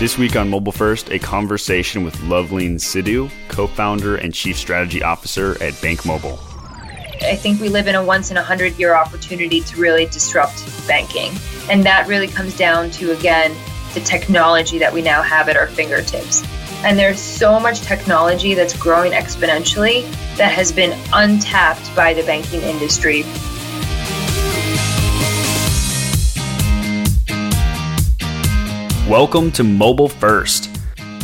This week on Mobile First, a conversation with Luvleen Sidhu, co founder and chief strategy officer at Bank Mobile. I think we live in a once in a hundred year opportunity to really disrupt banking. And that really comes down to, again, the technology that we now have at our fingertips. And there's so much technology that's growing exponentially that has been untapped by the banking industry. Welcome to Mobile First.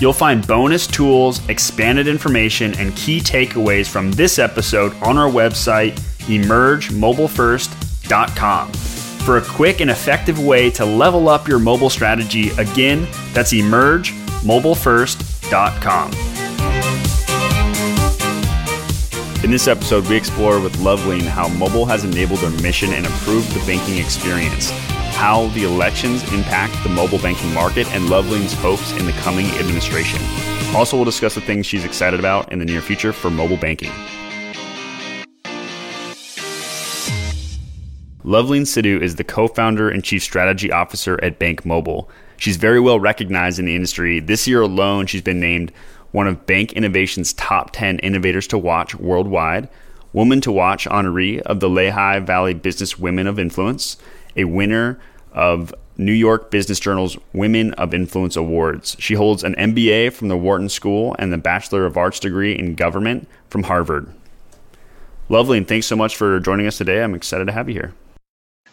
You'll find bonus tools, expanded information, and key takeaways from this episode on our website, emergemobilefirst.com. For a quick and effective way to level up your mobile strategy, again, that's emergemobilefirst.com. In this episode, we explore with Luvleen how mobile has enabled their mission and improved the banking experience how the elections impact the mobile banking market, and Luvleen's hopes in the coming administration. Also, we'll discuss the things she's excited about in the near future for mobile banking. Luvleen Sidhu is the co founder and chief strategy officer at Bank Mobile. She's very well recognized in the industry. This year alone, she's been named one of Bank Innovation's top 10 innovators to watch worldwide, Woman to Watch honoree of the Lehigh Valley Business Women of Influence, a winner of New York Business Journal's Women of Influence Awards. She holds an MBA from the Wharton School and the Bachelor of Arts degree in Government from Harvard. Lovely, and thanks so much for joining us today. I'm excited to have you here.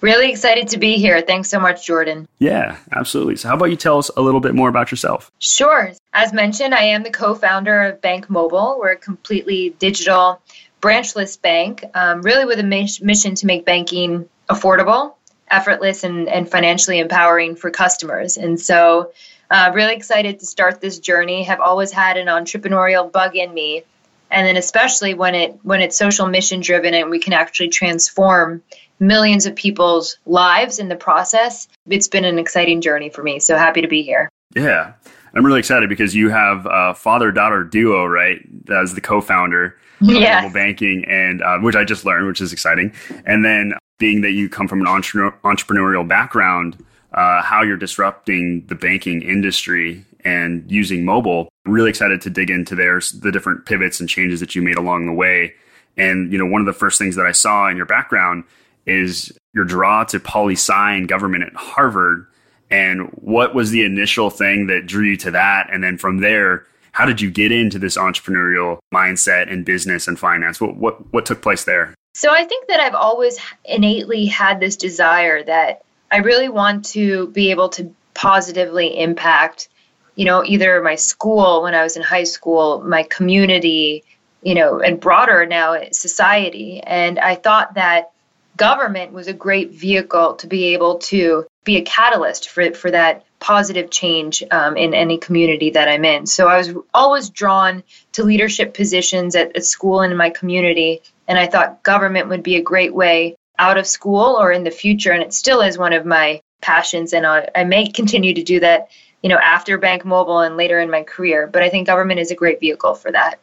Really excited to be here. Thanks so much, Jordan. Yeah, absolutely. So, how about you tell us a little bit more about yourself? Sure. As mentioned, I am the co founder of Bank Mobile. We're a completely digital, branchless bank, um, really with a mission to make banking affordable effortless and, and financially empowering for customers. And so, uh, really excited to start this journey. Have always had an entrepreneurial bug in me, and then especially when it when it's social mission driven and we can actually transform millions of people's lives in the process. It's been an exciting journey for me. So happy to be here. Yeah. I'm really excited because you have a father daughter duo, right? As the co founder yes. mobile banking, and uh, which I just learned, which is exciting. And then being that you come from an entre- entrepreneurial background, uh, how you're disrupting the banking industry and using mobile. really excited to dig into there's the different pivots and changes that you made along the way. And you know, one of the first things that I saw in your background is your draw to poli sci and government at Harvard. And what was the initial thing that drew you to that? And then from there, how did you get into this entrepreneurial mindset and business and finance? What what what took place there? So I think that I've always innately had this desire that I really want to be able to positively impact, you know, either my school when I was in high school, my community, you know, and broader now society. And I thought that government was a great vehicle to be able to be a catalyst for, for that positive change um, in any community that I'm in. So I was always drawn to leadership positions at, at school and in my community. And I thought government would be a great way out of school or in the future. And it still is one of my passions. And I, I may continue to do that, you know, after Bank Mobile and later in my career. But I think government is a great vehicle for that.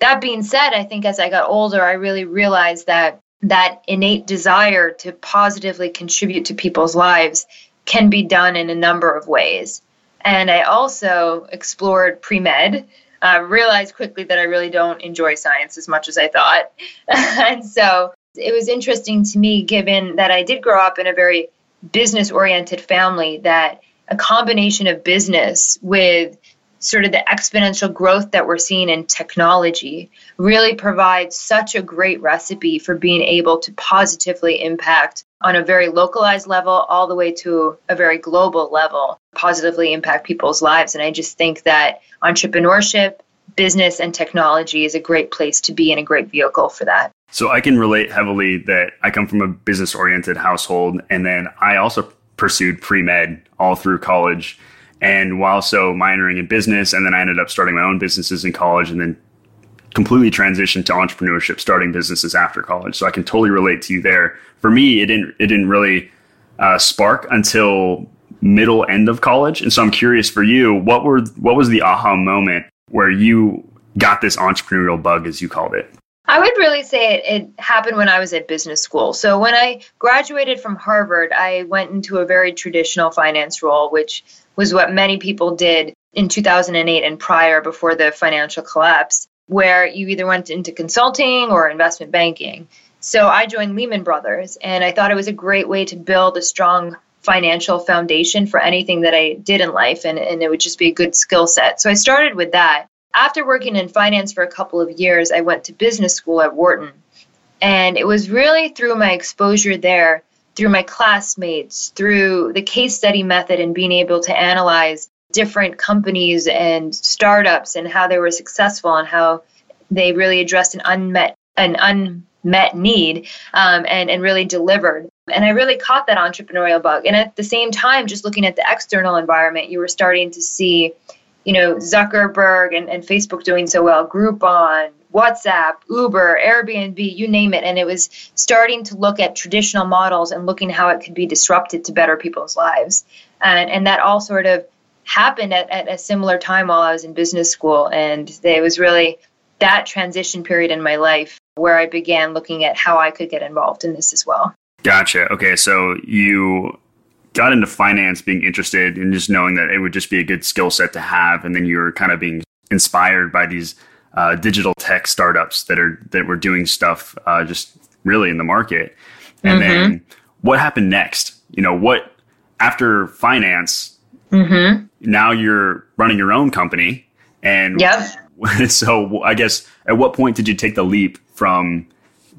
That being said, I think as I got older, I really realized that that innate desire to positively contribute to people's lives can be done in a number of ways. And I also explored pre med, uh, realized quickly that I really don't enjoy science as much as I thought. and so it was interesting to me, given that I did grow up in a very business oriented family, that a combination of business with sort of the exponential growth that we're seeing in technology really provides such a great recipe for being able to positively impact on a very localized level all the way to a very global level positively impact people's lives. And i just think that entrepreneurship business and technology is a great place to be and a great vehicle for that. So i can relate heavily that i come from a business oriented household and then i also pursued pre-med all through college. And while so minoring in business and then i ended up starting my own businesses in college and then completely transitioned to entrepreneurship starting businesses after college. So i can totally relate to you there. For me it didn't it didn't really uh, spark until middle end of college. And so i'm curious for you what were what was the aha moment where you got this entrepreneurial bug as you called it? I would really say it, it, happened when I was at business school. So when I graduated from Harvard, I went into a very traditional finance role, which was what many people did in 2008 and prior before the financial collapse, where you either went into consulting or investment banking. So I joined Lehman Brothers, and I thought it was a great way to build a strong financial foundation for anything that I did in life, and, and it would just be a good skill set. So I started with that. After working in finance for a couple of years, I went to business school at Wharton. And it was really through my exposure there, through my classmates, through the case study method, and being able to analyze different companies and startups and how they were successful and how they really addressed an unmet an unmet need um, and and really delivered. And I really caught that entrepreneurial bug. And at the same time, just looking at the external environment, you were starting to see, you know, Zuckerberg and, and Facebook doing so well, Groupon, WhatsApp, Uber, Airbnb, you name it. And it was starting to look at traditional models and looking how it could be disrupted to better people's lives. And, and that all sort of happened at, at a similar time while I was in business school. And it was really that transition period in my life where I began looking at how I could get involved in this as well. Gotcha. Okay, so you got into finance being interested in just knowing that it would just be a good skill set to have, and then you were kind of being inspired by these uh, digital tech startups that are that were doing stuff uh, just really in the market. And mm-hmm. then what happened next? You know, what after finance? Mm-hmm. Now you're running your own company, and yep. so I guess at what point did you take the leap from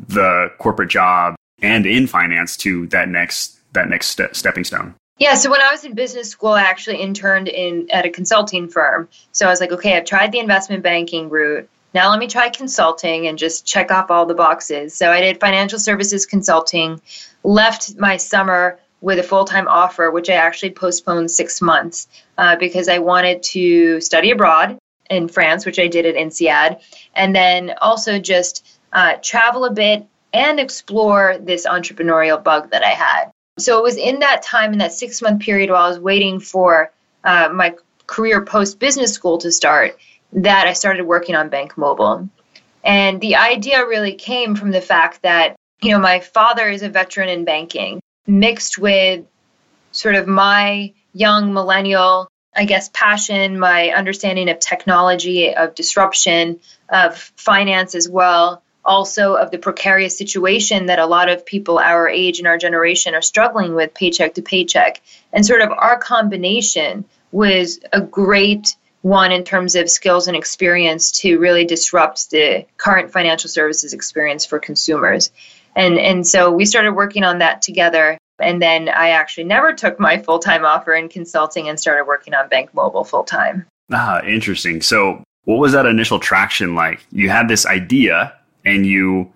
the corporate job and in finance to that next that next ste- stepping stone? Yeah, so when I was in business school, I actually interned in at a consulting firm. So I was like, okay, I've tried the investment banking route. Now let me try consulting and just check off all the boxes. So I did financial services consulting, left my summer with a full time offer, which I actually postponed six months uh, because I wanted to study abroad in France, which I did at INSEAD, and then also just uh, travel a bit and explore this entrepreneurial bug that I had. So it was in that time, in that six month period while I was waiting for uh, my career post business school to start, that I started working on Bank Mobile. And the idea really came from the fact that, you know, my father is a veteran in banking, mixed with sort of my young millennial, I guess, passion, my understanding of technology, of disruption, of finance as well, also of the precarious situation that a lot of people our age and our generation are struggling with paycheck to paycheck. And sort of our combination was a great one in terms of skills and experience to really disrupt the current financial services experience for consumers. And and so we started working on that together. And then I actually never took my full time offer in consulting and started working on Bank Mobile full time. Ah, interesting. So what was that initial traction like? You had this idea and you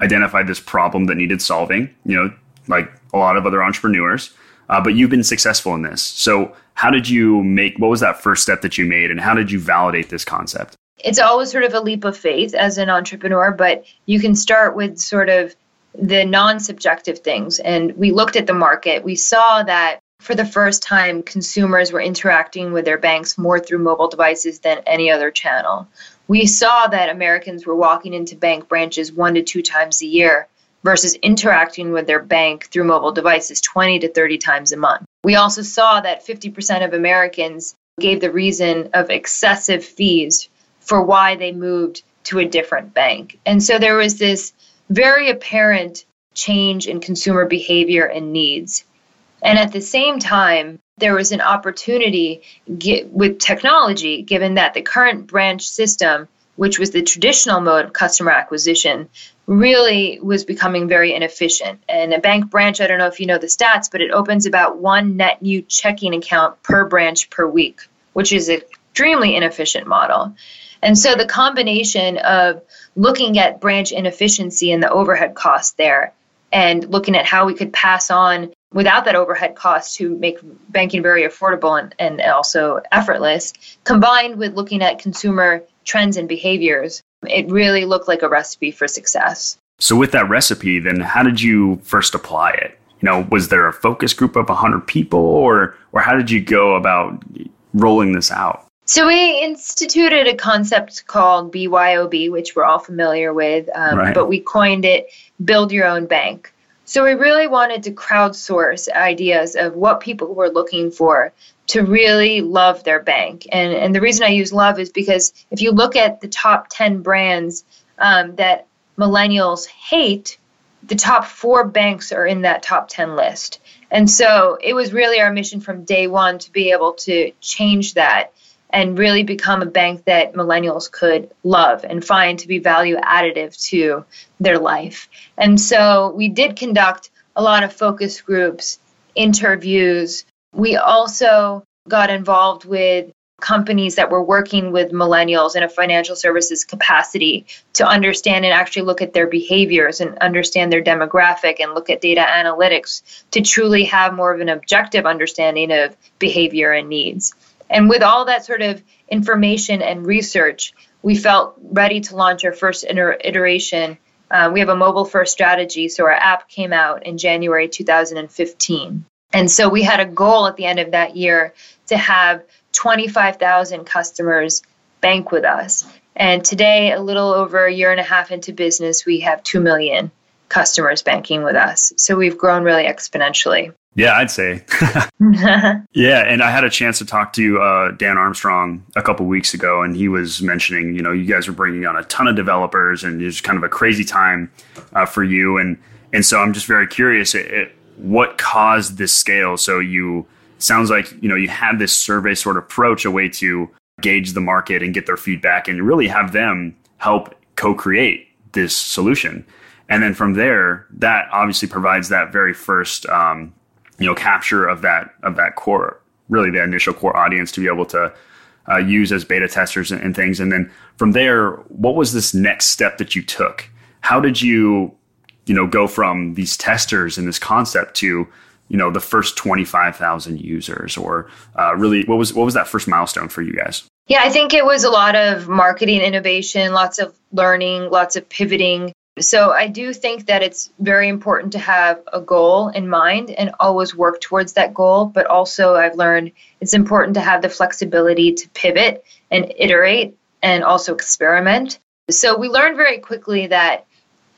identified this problem that needed solving, you know, like a lot of other entrepreneurs, uh, but you've been successful in this. So, how did you make, what was that first step that you made, and how did you validate this concept? It's always sort of a leap of faith as an entrepreneur, but you can start with sort of the non subjective things. And we looked at the market, we saw that for the first time, consumers were interacting with their banks more through mobile devices than any other channel we saw that Americans were walking into bank branches one to two times a year versus interacting with their bank through mobile devices 20 to 30 times a month. We also saw that 50% of Americans gave the reason of excessive fees for why they moved to a different bank. And so there was this very apparent change in consumer behavior and needs. And at the same time, there was an opportunity get, with technology, given that the current branch system, which was the traditional mode of customer acquisition, really was becoming very inefficient. And a bank branch, I don't know if you know the stats, but it opens about one net new checking account per branch per week, which is an extremely inefficient model. And so the combination of looking at branch inefficiency and the overhead costs there and looking at how we could pass on without that overhead cost to make banking very affordable and, and also effortless, combined with looking at consumer trends and behaviors, it really looked like a recipe for success. So, with that recipe, then how did you first apply it? You know, was there a focus group of 100 people, or, or how did you go about rolling this out? So, we instituted a concept called BYOB, which we're all familiar with, um, right. but we coined it Build Your Own Bank. So we really wanted to crowdsource ideas of what people were looking for to really love their bank. And, and the reason I use love is because if you look at the top 10 brands um, that millennials hate, the top four banks are in that top 10 list. And so it was really our mission from day one to be able to change that and really become a bank that millennials could love and find to be value additive to their life. And so we did conduct a lot of focus groups, interviews. We also got involved with companies that were working with millennials in a financial services capacity to understand and actually look at their behaviors and understand their demographic and look at data analytics to truly have more of an objective understanding of behavior and needs. And with all that sort of information and research, we felt ready to launch our first iteration. Uh, we have a mobile first strategy, so our app came out in January 2015. And so we had a goal at the end of that year to have 25,000 customers bank with us. And today, a little over a year and a half into business, we have 2 million customers banking with us. So we've grown really exponentially. Yeah, I'd say. yeah, and I had a chance to talk to uh, Dan Armstrong a couple weeks ago, and he was mentioning, you know, you guys are bringing on a ton of developers, and it's kind of a crazy time uh, for you, and and so I'm just very curious, it, it, what caused this scale? So you sounds like you know you had this survey sort of approach, a way to gauge the market and get their feedback, and really have them help co-create this solution. And then from there, that obviously provides that very first um, you know capture of that of that core really the initial core audience to be able to uh, use as beta testers and, and, things. And then from there what was this next step that you took? How did you you know go from these testers and this concept to you know the first 25,000 users or uh, really what was what was that first milestone for you guys? Yeah i think it was a lot of marketing innovation lots of learning lots of pivoting so I do think that it's very important to have a goal in mind and always work towards that goal. But also, I've learned it's important to have the flexibility to pivot and iterate and also experiment. So we learned very quickly that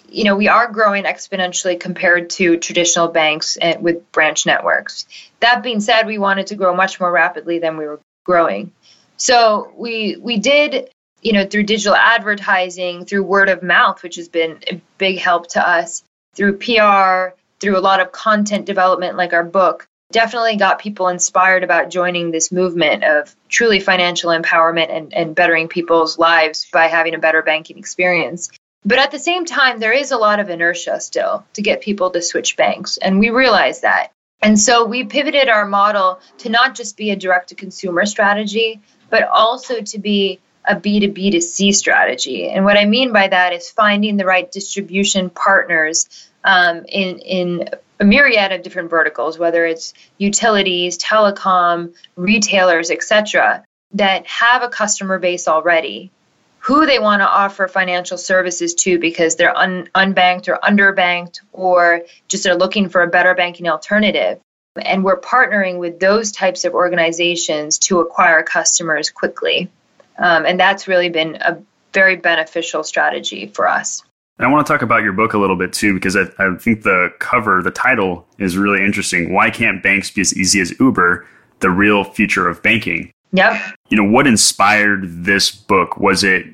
you know we are growing exponentially compared to traditional banks and with branch networks. That being said, we wanted to grow much more rapidly than we were growing. So we we did you know, through digital advertising, through word of mouth, which has been a big help to us, through PR, through a lot of content development like our book, definitely got people inspired about joining this movement of truly financial empowerment and, and bettering people's lives by having a better banking experience. But at the same time, there is a lot of inertia still to get people to switch banks. And we realize that. And so we pivoted our model to not just be a direct to consumer strategy, but also to be a B2B to C strategy. And what I mean by that is finding the right distribution partners um, in, in a myriad of different verticals, whether it's utilities, telecom, retailers, etc., that have a customer base already, who they want to offer financial services to because they're un- unbanked or underbanked or just are looking for a better banking alternative. And we're partnering with those types of organizations to acquire customers quickly. Um, and that's really been a very beneficial strategy for us. And I want to talk about your book a little bit too, because I, I think the cover, the title is really interesting. Why can't banks be as easy as Uber? The real future of banking. Yep. You know, what inspired this book? Was it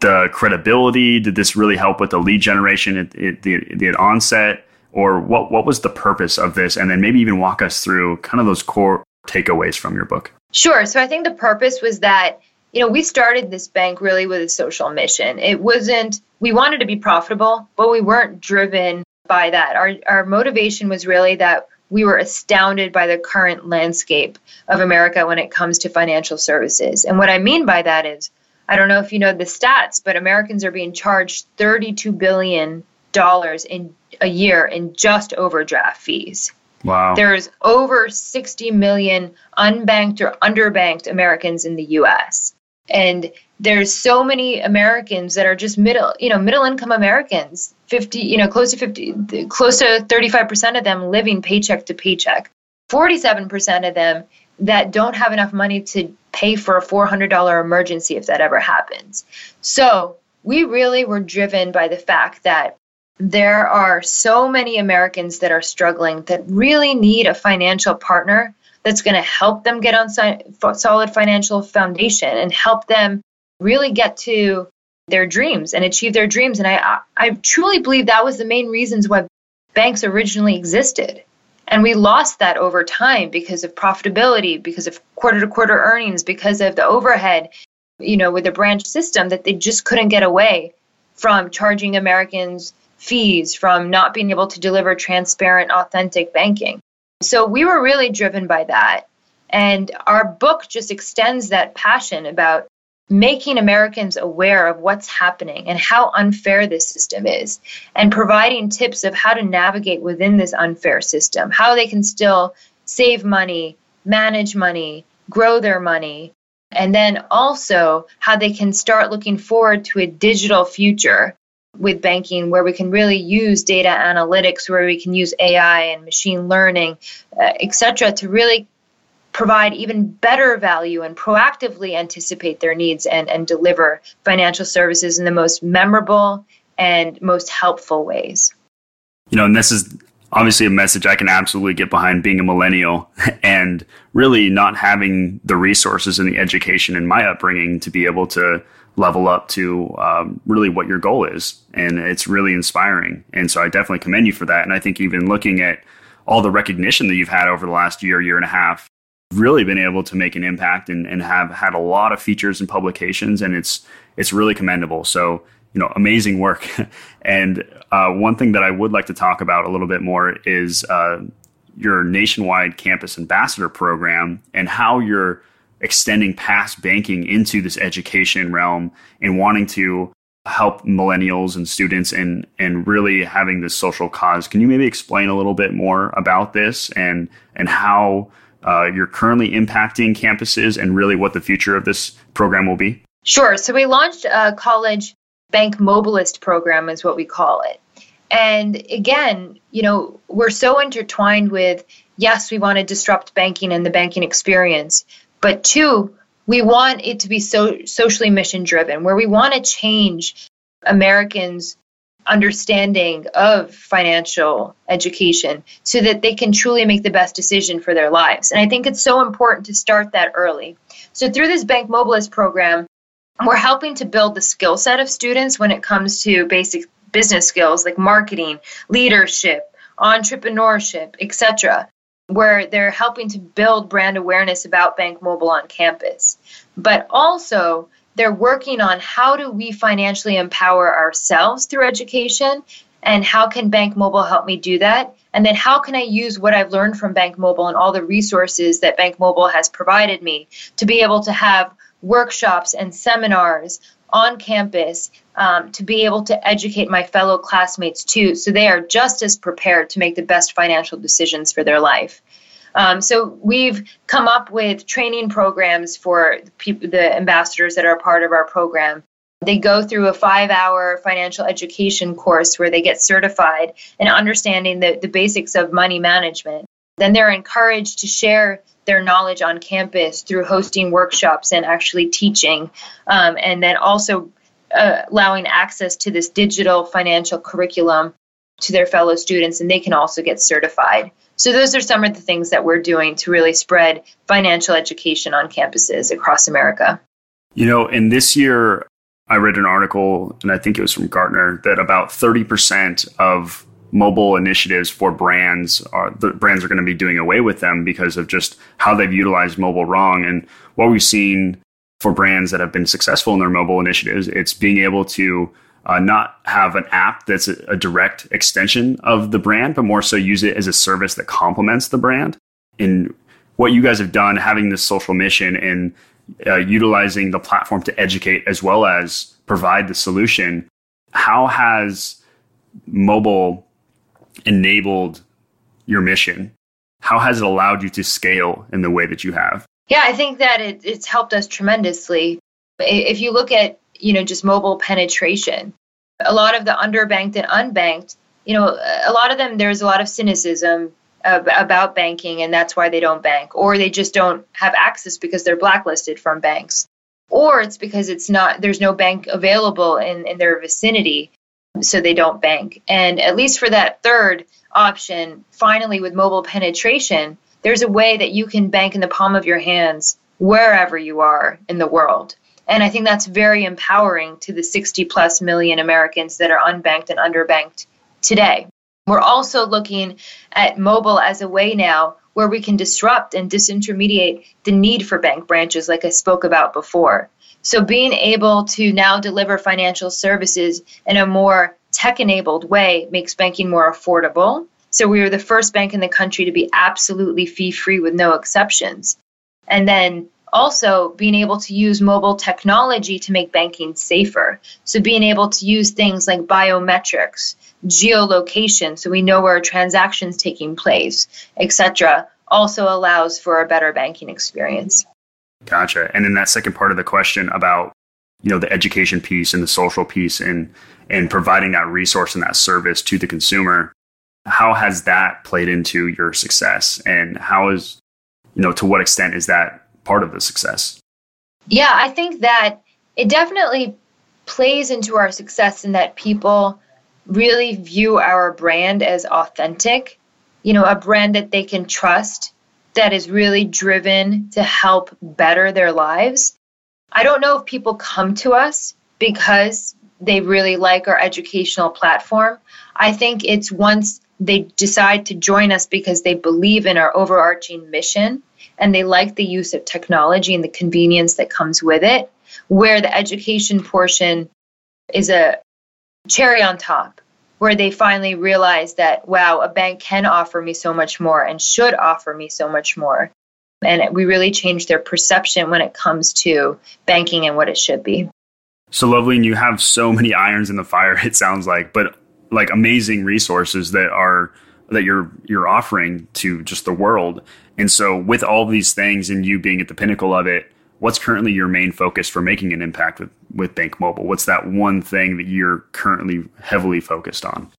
the credibility? Did this really help with the lead generation at, at the, the onset? Or what, what was the purpose of this? And then maybe even walk us through kind of those core takeaways from your book. Sure. So I think the purpose was that you know, we started this bank really with a social mission. It wasn't, we wanted to be profitable, but we weren't driven by that. Our, our motivation was really that we were astounded by the current landscape of America when it comes to financial services. And what I mean by that is, I don't know if you know the stats, but Americans are being charged $32 billion in a year in just overdraft fees. Wow. There's over 60 million unbanked or underbanked Americans in the US and there's so many americans that are just middle you know middle income americans 50 you know close to 50 close to 35% of them living paycheck to paycheck. 47% of them that don't have enough money to pay for a $400 emergency if that ever happens. So we really were driven by the fact that there are so many americans that are struggling that really need a financial partner that's going to help them get on solid financial foundation and help them really get to their dreams and achieve their dreams. And I, I truly believe that was the main reasons why banks originally existed. And we lost that over time because of profitability, because of quarter to quarter earnings, because of the overhead, you know, with the branch system that they just couldn't get away from charging Americans fees, from not being able to deliver transparent, authentic banking. So we were really driven by that. And our book just extends that passion about making Americans aware of what's happening and how unfair this system is, and providing tips of how to navigate within this unfair system, how they can still save money, manage money, grow their money, and then also how they can start looking forward to a digital future with banking where we can really use data analytics where we can use ai and machine learning uh, etc to really provide even better value and proactively anticipate their needs and, and deliver financial services in the most memorable and most helpful ways. You know, and this is obviously a message I can absolutely get behind being a millennial and really not having the resources and the education in my upbringing to be able to level up to um, really what your goal is. And it's really inspiring. And so I definitely commend you for that. And I think even looking at all the recognition that you've had over the last year, year and a half, really been able to make an impact and, and have had a lot of features and publications and it's it's really commendable so you know amazing work and uh, one thing that i would like to talk about a little bit more is uh, your nationwide campus ambassador program and how you're extending past banking into this education realm and wanting to help millennials and students and and really having this social cause can you maybe explain a little bit more about this and and how uh, you're currently impacting campuses and really what the future of this program will be? Sure. So we launched a college bank mobilist program, is what we call it. And again, you know, we're so intertwined with yes, we want to disrupt banking and the banking experience, but two, we want it to be so socially mission driven, where we want to change Americans' understanding of financial education so that they can truly make the best decision for their lives. And I think it's so important to start that early. So, through this Bank Mobilist program, we're helping to build the skill set of students when it comes to basic business skills like marketing, leadership, entrepreneurship, etc., where they're helping to build brand awareness about Bank Mobile on campus. But also, they're working on how do we financially empower ourselves through education and how can Bank Mobile help me do that? And then how can I use what I've learned from Bank Mobile and all the resources that Bank Mobile has provided me to be able to have workshops and seminars on campus um, to be able to educate my fellow classmates too, so they are just as prepared to make the best financial decisions for their life. Um, so we've come up with training programs for the, the ambassadors that are part of our program. They go through a five hour financial education course where they get certified in understanding the, the basics of money management. Then they're encouraged to share their knowledge on campus through hosting workshops and actually teaching, um, and then also uh, allowing access to this digital financial curriculum to their fellow students, and they can also get certified. So, those are some of the things that we're doing to really spread financial education on campuses across America. You know, in this year, I read an article, and I think it was from Gartner, that about 30% of mobile initiatives for brands are the brands are going to be doing away with them because of just how they've utilized mobile wrong. And what we've seen for brands that have been successful in their mobile initiatives, it's being able to uh, not have an app that's a, a, direct extension of the brand, but more so use it as a service that complements the brand. And what you guys have done, having this social mission and uh, utilizing the platform to educate as well as provide the solution, how has mobile enabled your mission? How has it allowed you to scale in the way that you have? Yeah, I think that it, it's helped us tremendously. If you look at you know, just mobile penetration. A lot of the underbanked and unbanked, you know, a lot of them, there's a lot of cynicism about banking, and that's why they don't bank, or they just don't have access because they're blacklisted from banks, or it's because it's not, there's no bank available in, in their vicinity, so they don't bank. And at least for that third option, finally, with mobile penetration, there's a way that you can bank in the palm of your hands wherever you are in the world. And I think that's very empowering to the 60 plus million Americans that are unbanked and underbanked today. We're also looking at mobile as a way now where we can disrupt and disintermediate the need for bank branches, like I spoke about before. So, being able to now deliver financial services in a more tech enabled way makes banking more affordable. So, we were the first bank in the country to be absolutely fee free with no exceptions. And then also being able to use mobile technology to make banking safer. So, being able to use things like biometrics, geolocation, so we know where a transaction is taking place, etc., also allows for a better banking experience. Gotcha. And then that second part of the question about you know the education piece and the social piece and and providing that resource and that service to the consumer how has that played into your success and how is you know to what extent is that part of the success? Yeah, I think that it definitely plays into our success in that people really view our brand as authentic, you know, a brand that they can trust, that is really driven to help better their lives. I don't know if people come to us because they really like our educational platform. I think it's once they decide to join us because they believe in our overarching mission and they like the use of technology and the convenience that comes with it, where the education portion is a cherry on top, where they finally realize that, wow, a bank can offer me so much more and should offer me so much more. And we really change their perception when it comes to banking and what it should be. So lovely, and you have so many irons in the fire, it sounds like, but like amazing resources that are that you're you're offering to just the world. And so with all these things and you being at the pinnacle of it, what's currently your main focus for making an impact with, with Bank Mobile? What's that one thing that you're currently heavily focused on?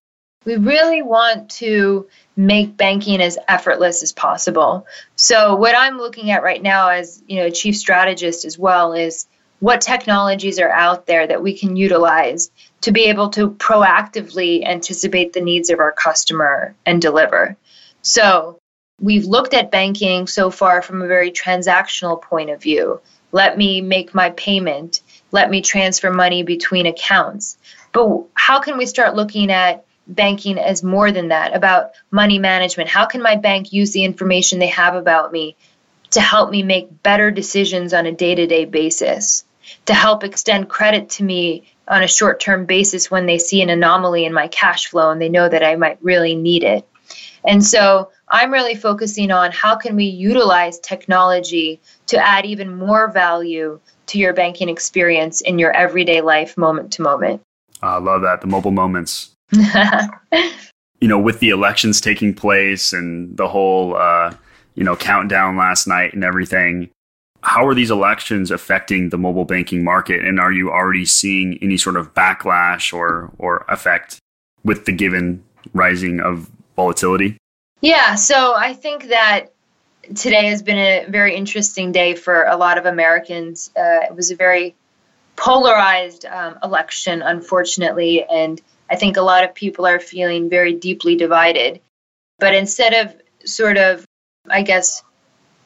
We really want to make banking as effortless as possible. So what I'm looking at right now as, you know, chief strategist as well is what technologies are out there that we can utilize to be able to proactively anticipate the needs of our customer and deliver. So, we've looked at banking so far from a very transactional point of view. Let me make my payment, let me transfer money between accounts. But how can we start looking at banking as more than that about money management? How can my bank use the information they have about me to help me make better decisions on a day to day basis? to help extend credit to me on a short term basis when they see an anomaly in my cash flow and they know that I might really need it. And so I'm really focusing on how can we utilize technology to add even more value to your banking experience in your everyday life moment to moment. I love that the mobile moments. you know, with the elections taking place and the whole uh, you know countdown last night and everything, how are these elections affecting the mobile banking market and are you already seeing any sort of backlash or or effect with the given rising of volatility? Yeah so i think that today has been a very interesting day for a lot of americans. Uh, it was a very polarized um, election unfortunately and i think a lot of people are feeling very deeply divided. But instead of sort of i guess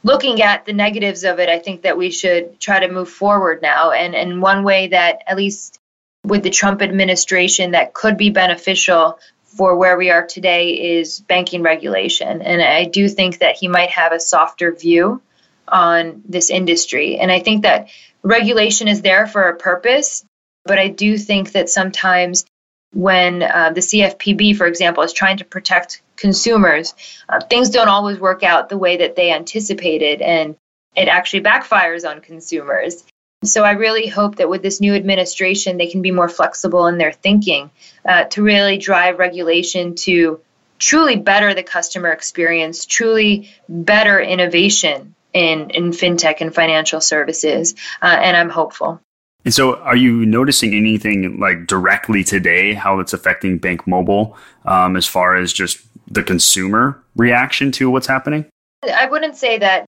looking at the negatives of it, I think that we should try to move forward now. And, and one way that, at least with the Trump administration, that could be beneficial for where we are today is banking regulation. And I do think that he might have a softer view on this industry. And I think that regulation is there for a purpose, but I do think that sometimes when uh, the CFPB, for example, is trying to protect consumers, uh, things don't always work out the way that they anticipated, and it actually backfires on consumers. So I really hope that with this new administration, they can be more flexible in their thinking uh, to really drive regulation to truly better the customer experience, truly better innovation in, in fintech and financial services. Uh, and I'm hopeful. And so, are you noticing anything like directly today how it's affecting Bank Mobile um, as far as just the consumer reaction to what's happening? I wouldn't say that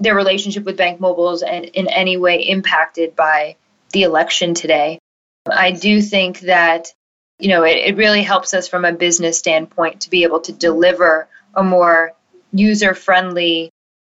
their relationship with Bank Mobile is in any way impacted by the election today. I do think that you know it, it really helps us from a business standpoint to be able to deliver a more user friendly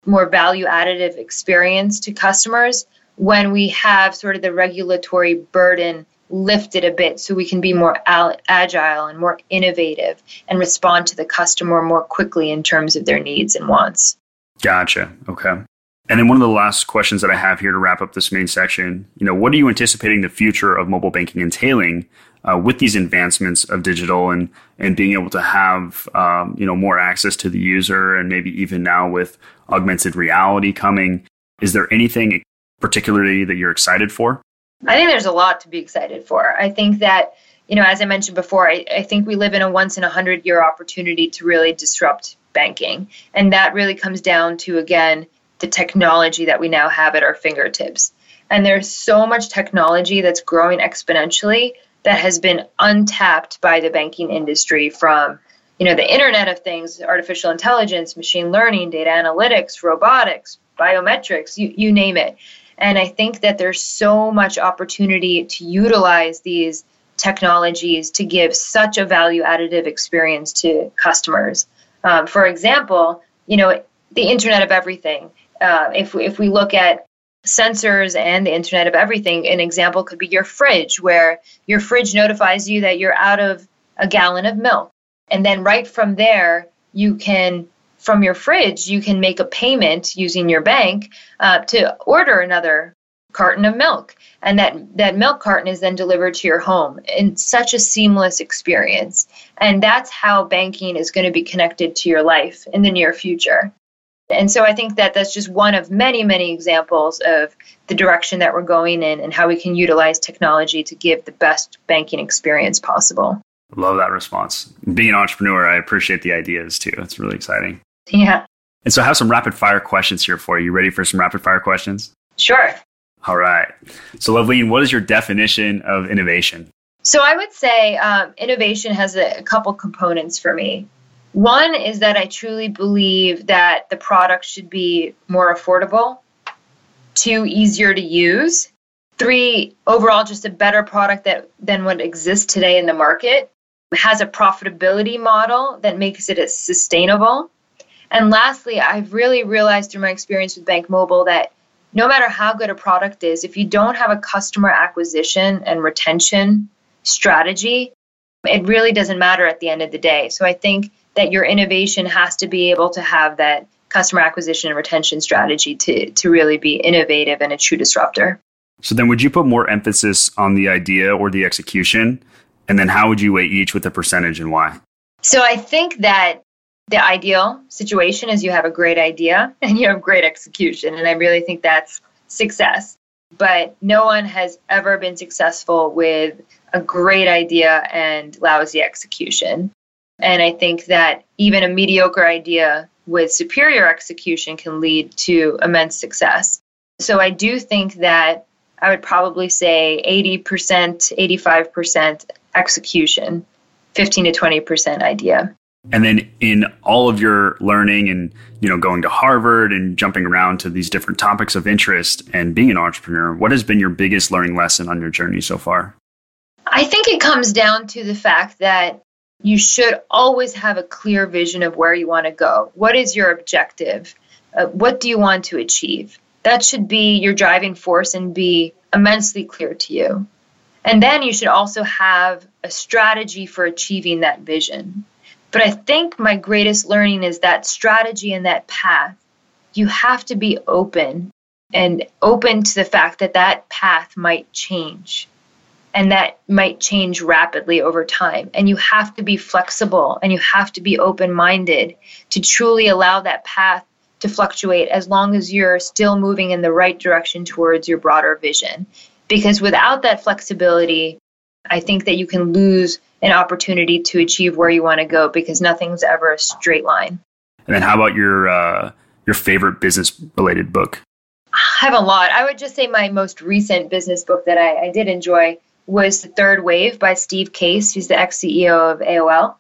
more value additive experience to customers when we have sort of the regulatory burden lifted a bit so we can be more agile and more innovative and respond to the customer more quickly in terms of their needs and wants. Gotcha. Okay. And then one of the last questions that I have here to wrap up this main section, you know, what are you anticipating the future of mobile banking entailing uh, with these advancements of digital and and being able to have um, you know more access to the user and maybe even now with augmented reality coming, is there anything particularly that you're excited for? I think there's a lot to be excited for. I think that you know, as I mentioned before, I, I think we live in a once in a hundred year opportunity to really disrupt banking, and that really comes down to again the technology that we now have at our fingertips. And there's so much technology that's growing exponentially that has been untapped by the banking industry from you know the internet of things artificial intelligence machine learning data analytics robotics biometrics you, you name it. And i think that there's so much opportunity to utilize these technologies to give such a value additive experience to customers. Um, for example you know the internet of everything uh, if, we, if we look at sensors and the internet of everything, an example could be your fridge, where your fridge notifies you that you're out of a gallon of milk. And then right from there, you can, from your fridge, you can make a payment using your bank uh, to order another carton of milk. And that, that milk carton is then delivered to your home in such a seamless experience. And that's how banking is going to be connected to your life in the near future. And so I think that that's just one of many, many examples of the direction that we're going in and how we can utilize technology to give the best banking experience possible. Love that response. Being an entrepreneur, I appreciate the ideas too. It's really exciting. Yeah. And so I have some rapid fire questions here for you. You ready for some rapid fire questions? Sure. All right. So, Luvleen, what is your definition of innovation? So, I would say um, innovation has a, a couple components for me. One is that I truly believe that the product should be more affordable, two, easier to use, three, overall, just a better product that, than what exists today in the market, has a profitability model that makes it sustainable. And lastly, I've really realized through my experience with BankMobile that no matter how good a product is, if you don't have a customer acquisition and retention strategy, it really doesn't matter at the end of the day. So I think that your innovation has to be able to have that customer acquisition and retention strategy to, to really be innovative and a true disruptor. So then would you put more emphasis on the idea or the execution? And then how would you weigh each with a percentage and why? So I think that the ideal situation is you have a great idea and you have great execution. And I really think that's success. But no one has ever been successful with a great idea and lousy execution. And I think that even a mediocre idea with superior execution can lead to immense success. So I do think that I would probably say 80%, 85% execution, 15 to 20% idea. And then in all of your learning and you know going to Harvard and jumping around to these different topics of interest and being an entrepreneur, what has been your biggest learning lesson on your journey so far? I think it comes down to the fact that you should always have a clear vision of where you want to go. What is your objective? Uh, what do you want to achieve? That should be your driving force and be immensely clear to you. And then you should also have a strategy for achieving that vision. But I think my greatest learning is that strategy and that path, you have to be open and open to the fact that that path might change and that might change rapidly over time. And you have to be flexible and you have to be open minded to truly allow that path to fluctuate as long as you're still moving in the right direction towards your broader vision. Because without that flexibility, I think that you can lose an opportunity to achieve where you want to go because nothing's ever a straight line. And then, how about your uh, your favorite business related book? I have a lot. I would just say my most recent business book that I, I did enjoy was The Third Wave by Steve Case. He's the ex CEO of AOL.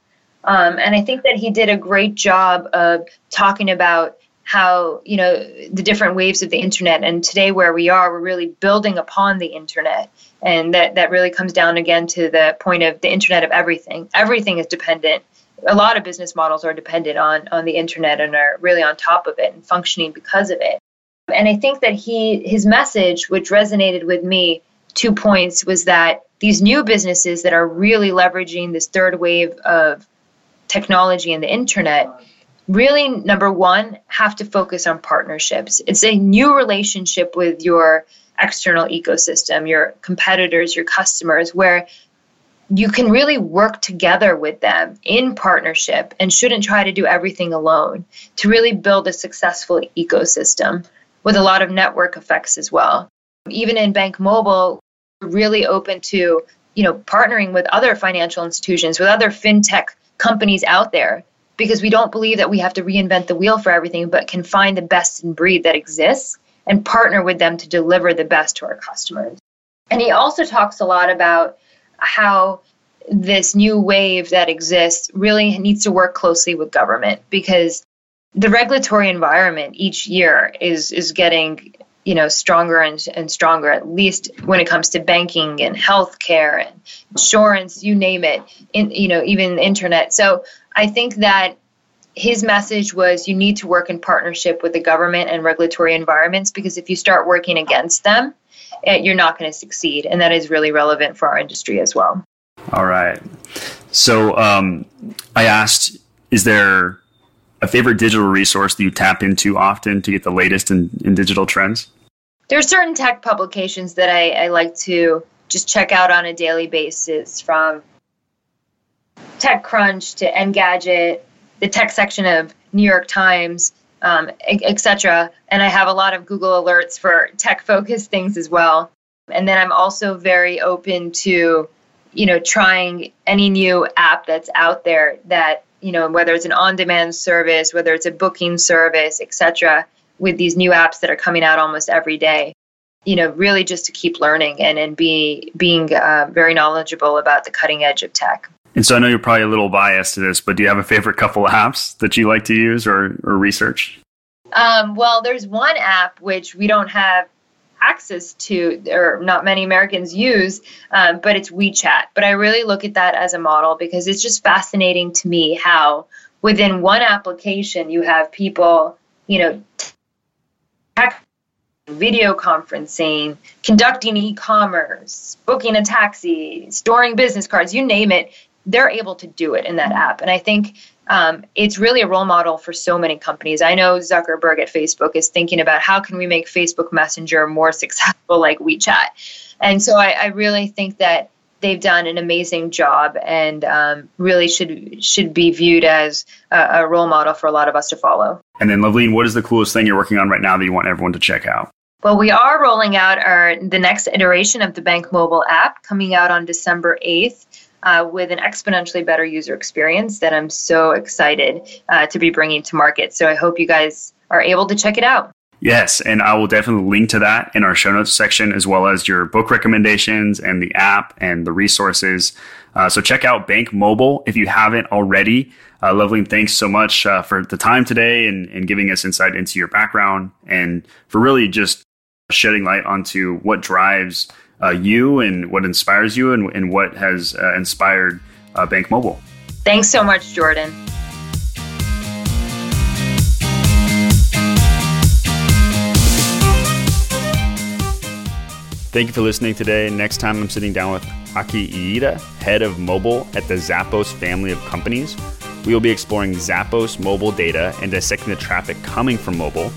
Um, and I think that he did a great job of talking about how, you know, the different waves of the internet. And today, where we are, we're really building upon the internet. And that, that really comes down again to the point of the internet of everything. Everything is dependent a lot of business models are dependent on on the internet and are really on top of it and functioning because of it. And I think that he his message, which resonated with me, two points was that these new businesses that are really leveraging this third wave of technology and the internet really number one have to focus on partnerships. It's a new relationship with your external ecosystem your competitors your customers where you can really work together with them in partnership and shouldn't try to do everything alone to really build a successful ecosystem with a lot of network effects as well. Even in BankMobile really open to you know partnering with other financial institutions with other fintech companies out there because we don't believe that we have to reinvent the wheel for everything but can find the best in breed that exists and partner with them to deliver the best to our customers. And he also talks a lot about how this new wave that exists really needs to work closely with government because the regulatory environment each year is is getting you know stronger and, and stronger at least when it comes to banking and healthcare and insurance you name it in you know even internet. So i think that his message was you need to work in partnership with the government and regulatory environments because if you start working against them eh, you're not going to succeed and that is really relevant for our industry as well. All right. So um, i asked is there a favorite digital resource that you tap into often to get the latest in, in digital trends there are certain tech publications that I, I like to just check out on a daily basis from TechCrunch to Engadget, the tech section of New York Times, um, etc. And I have a lot of Google alerts for tech focused things as well. And then I'm also very open to, you know, trying any new app that's out there that, you know, whether it's an on demand service, whether it's a booking service, etc with these new apps that are coming out almost every day you know really just to keep learning and and be being uh, very knowledgeable about the cutting edge of tech. And so i know you're probably a little biased to this but do you have a favorite couple of apps that you like to use or, or research? Um, well there's one app which we don't have access to or not many americans use um, but it's wechat. But i really look at that as a model because it's just fascinating to me how within one application you have people you know video conferencing, conducting e commerce, booking a taxi, storing business cards, you name it, they're able to do it in that app. And I think um, it's really a role model for so many companies. I know Zuckerberg at Facebook is thinking about how can we make Facebook Messenger more successful like WeChat. And so I, I really think that they've done an amazing job and um, really should should be viewed as a, a, role model for a lot of us to follow. And then, Luvleen, what is the coolest thing you're working on right now that you want everyone to check out? Well, we are rolling out our the next iteration of the Bank Mobile app coming out on December 8th. Uh, with an exponentially better user experience that I'm so excited uh, to be bringing to market. So I hope you guys are able to check it out. Yes, and I will definitely link to that in our show notes section, as well as your book recommendations and the app and the resources. Uh, so check out Bank Mobile if you haven't already. Uh, Luvleen, thanks so much uh, for the time today and, and giving us insight into your background and for really just shedding light onto what drives uh, you and what inspires you and, and what has uh, inspired uh, BankMobile. Thanks so much, Jordan. Thank you for listening today. Next time, I'm sitting down with Aki Iida, head of mobile at the Zappos family of companies. We will be exploring Zappos mobile data and dissecting the traffic coming from mobile.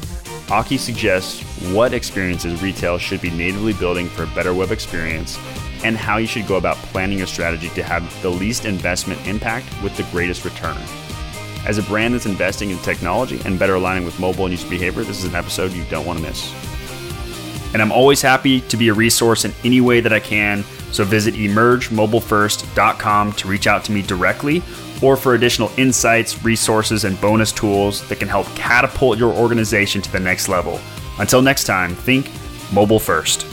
Aki suggests what experiences retail should be natively building for a better web experience and how you should go about planning your strategy to have the least investment impact with the greatest return. As a brand that's investing in technology and better aligning with mobile and user behavior, this is an episode you don't want to miss. And I'm always happy to be a resource in any way that I can. So visit emergemobilefirst.com to reach out to me directly or for additional insights, resources, and bonus tools that can help catapult your organization to the next level. Until next time, think mobile first.